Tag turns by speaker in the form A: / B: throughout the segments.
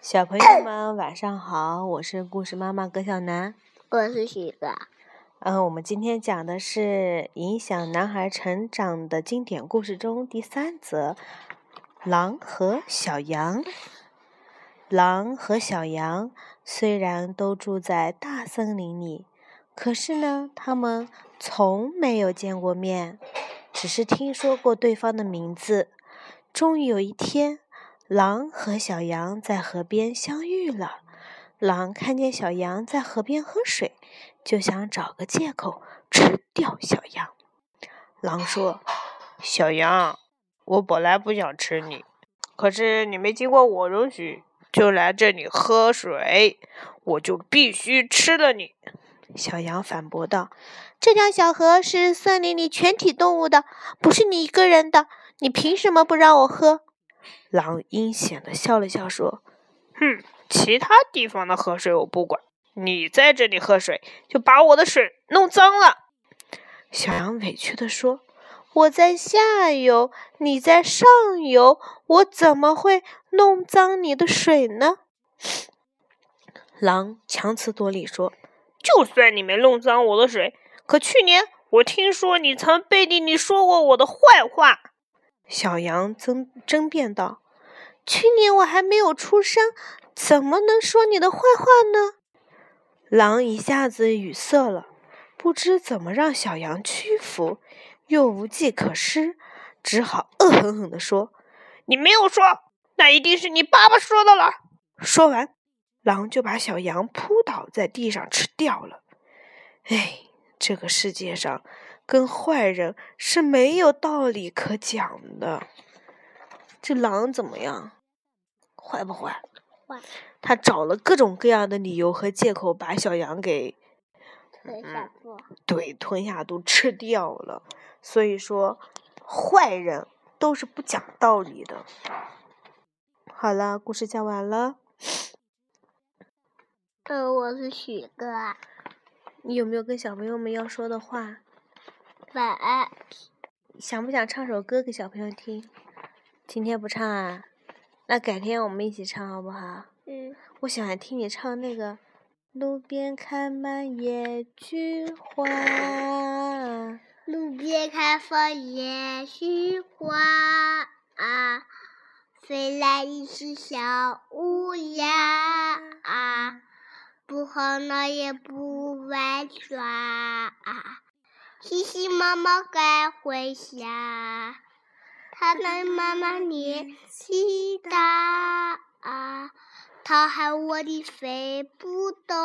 A: 小朋友们晚上好，我是故事妈妈葛小楠，
B: 我是许哥。
A: 嗯，我们今天讲的是影响男孩成长的经典故事中第三则：狼和小羊。狼和小羊虽然都住在大森林里，可是呢，他们从没有见过面，只是听说过对方的名字。终于有一天。狼和小羊在河边相遇了。狼看见小羊在河边喝水，就想找个借口吃掉小羊。狼说：“小羊，我本来不想吃你，可是你没经过我允许就来这里喝水，我就必须吃了你。”小羊反驳道：“这条小河是森林里全体动物的，不是你一个人的，你凭什么不让我喝？”狼阴险的笑了笑，说：“哼，其他地方的河水我不管，你在这里喝水，就把我的水弄脏了。”小羊委屈的说：“我在下游，你在上游，我怎么会弄脏你的水呢？”狼强词夺理说：“就算你没弄脏我的水，可去年我听说你曾背地里说过我的坏话。”小羊争争辩道：“去年我还没有出生，怎么能说你的坏话呢？”狼一下子语塞了，不知怎么让小羊屈服，又无计可施，只好恶狠狠地说：“你没有说，那一定是你爸爸说的了。”说完，狼就把小羊扑倒在地上吃掉了。哎，这个世界上……跟坏人是没有道理可讲的。这狼怎么样？坏不坏？
B: 坏。
A: 他找了各种各样的理由和借口，把小羊给
B: 吞下肚。
A: 对，吞下肚吃掉了。所以说，坏人都是不讲道理的。好了，故事讲完了。
B: 呃，我是许哥。
A: 你有没有跟小朋友们要说的话？
B: 晚安。
A: 想不想唱首歌给小朋友听？今天不唱啊？那改天我们一起唱好不好？
B: 嗯。
A: 我喜欢听你唱那个。路边开满野菊花。
B: 路边开放野菊花。啊，飞来一只小乌鸦。啊，不吼闹也不玩耍。啊。嘻嘻，妈妈该回家。他的妈妈年纪大，他喊我的飞不动。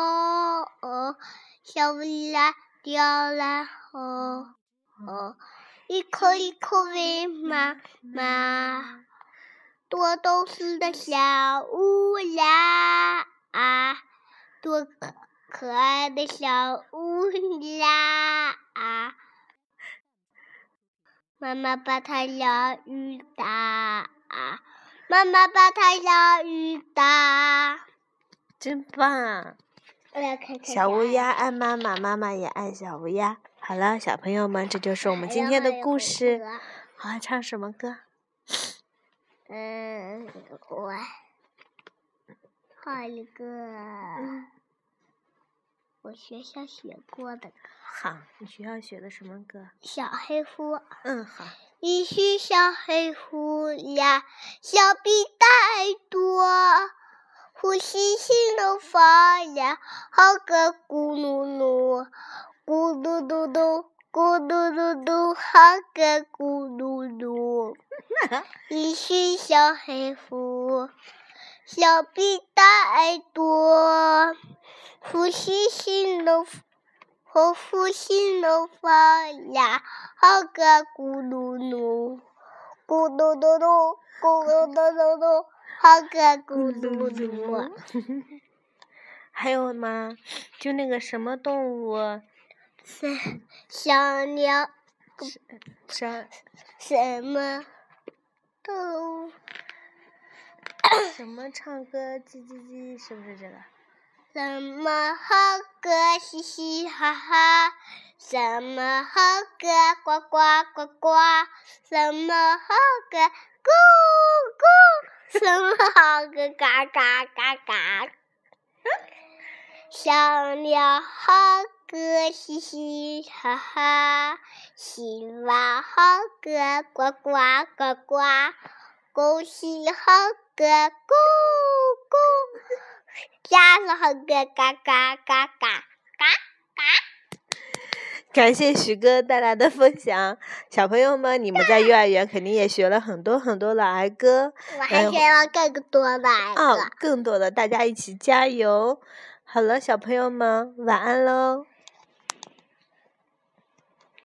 B: 小乌鸦掉了后，一颗一颗喂妈妈，多懂事的小乌鸦啊，多可可爱的小乌鸦。啊！妈妈把它养育大，妈妈把它养育大，
A: 真棒！我要看看小乌鸦爱妈妈，妈妈也爱小乌鸦。好了，小朋友们，这就是我们今天的故事。好，唱什么歌？
B: 嗯，我唱一个。我学校学过的。
A: 好，你学校学的什么歌？
B: 小黑虎。
A: 嗯，好。
B: 一只小黑虎呀，小鼻大多，呼吸心都发呀，好个咕噜噜，咕噜噜噜，咕噜噜噜，好个咕噜噜。一只小黑虎，小鼻大多。呼吸心都，呼呼吸都发呀，好个咕噜噜，咕噜噜噜，咕噜噜噜噜，好个咕噜噜。
A: 还有吗？就那个什么动物？
B: 小小鸟。
A: 什
B: 什么动物？
A: 什么唱歌叽叽叽？是不是这个？
B: 什么好歌嘻嘻哈哈，什么好歌呱呱呱呱，什么好歌咕咕，什么好个嘎嘎嘎嘎？小鸟好个嘻嘻哈哈，青蛙好个呱呱呱呱，公鸡好个咕咕，鸭子好个嘎嘎嘎嘎嘎嘎。
A: 感谢许哥带来的分享，小朋友们，你们在幼儿园肯定也学了很多很多的儿歌，
B: 我还学了更多的儿
A: 哦
B: 歌。，
A: 更多的，大家一起加油！好了，小朋友们，晚安喽。